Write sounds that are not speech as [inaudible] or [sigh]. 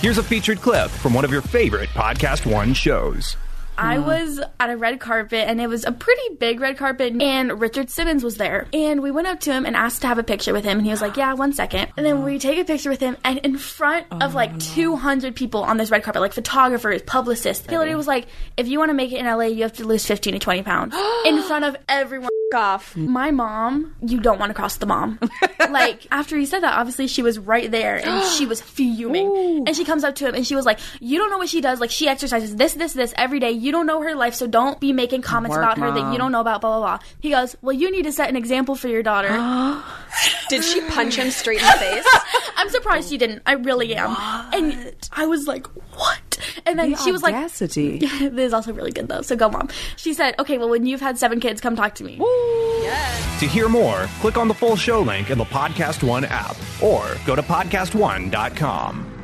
Here's a featured clip from one of your favorite Podcast One shows. I mm. was at a red carpet and it was a pretty big red carpet and Richard Simmons was there. And we went up to him and asked to have a picture with him and he was like, "Yeah, one second. And then we take a picture with him and in front oh, of like 200 people on this red carpet, like photographers, publicists. Hillary was like, "If you want to make it in LA, you have to lose 15 to 20 pounds." in [gasps] front of everyone. off. My mom, you don't want to cross the mom. [laughs] like after he said that, obviously she was right there and [gasps] she was fuming. And she comes up to him and she was like, "You don't know what she does. Like she exercises this, this, this every day. You don't know her life, so don't be making comments Work, about her that you don't know about." Blah blah blah. He goes, "Well, you need to set an example for your daughter." [gasps] Did she punch him straight in the face? [laughs] I'm surprised she didn't. I really am. And I was like, "What?" And then The she was like, audacity. [laughs] "This is also really good though." So go, mom. She said, "Okay, well, when you've had seven kids, come talk to me." To hear more, click on the full show link in the Podcast One app or go to podcastone.com.